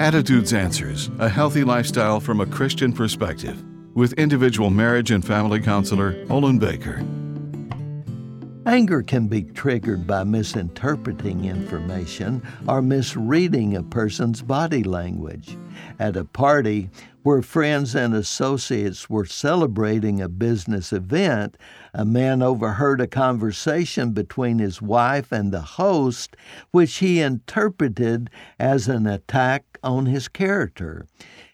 Attitudes Answers A Healthy Lifestyle from a Christian Perspective with individual marriage and family counselor Olin Baker. Anger can be triggered by misinterpreting information or misreading a person's body language. At a party where friends and associates were celebrating a business event, a man overheard a conversation between his wife and the host, which he interpreted as an attack on his character.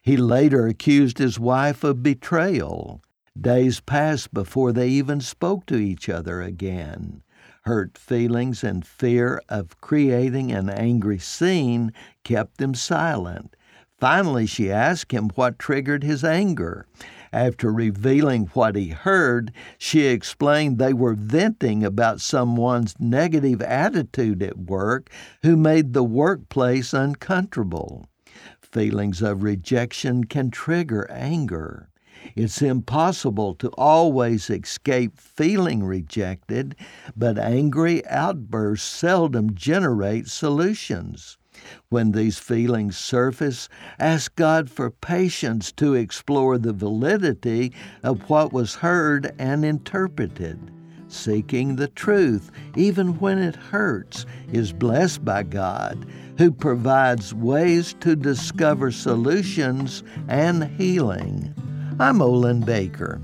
He later accused his wife of betrayal. Days passed before they even spoke to each other again. Hurt feelings and fear of creating an angry scene kept them silent. Finally, she asked him what triggered his anger. After revealing what he heard, she explained they were venting about someone's negative attitude at work who made the workplace uncomfortable. Feelings of rejection can trigger anger. It's impossible to always escape feeling rejected, but angry outbursts seldom generate solutions. When these feelings surface, ask God for patience to explore the validity of what was heard and interpreted. Seeking the truth, even when it hurts, is blessed by God, who provides ways to discover solutions and healing. I'm Olin Baker.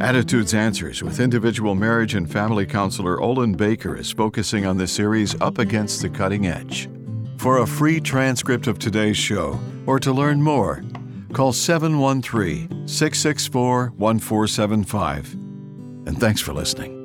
Attitudes Answers with individual marriage and family counselor Olin Baker is focusing on the series Up Against the Cutting Edge. For a free transcript of today's show or to learn more, call 713 664 1475. And thanks for listening.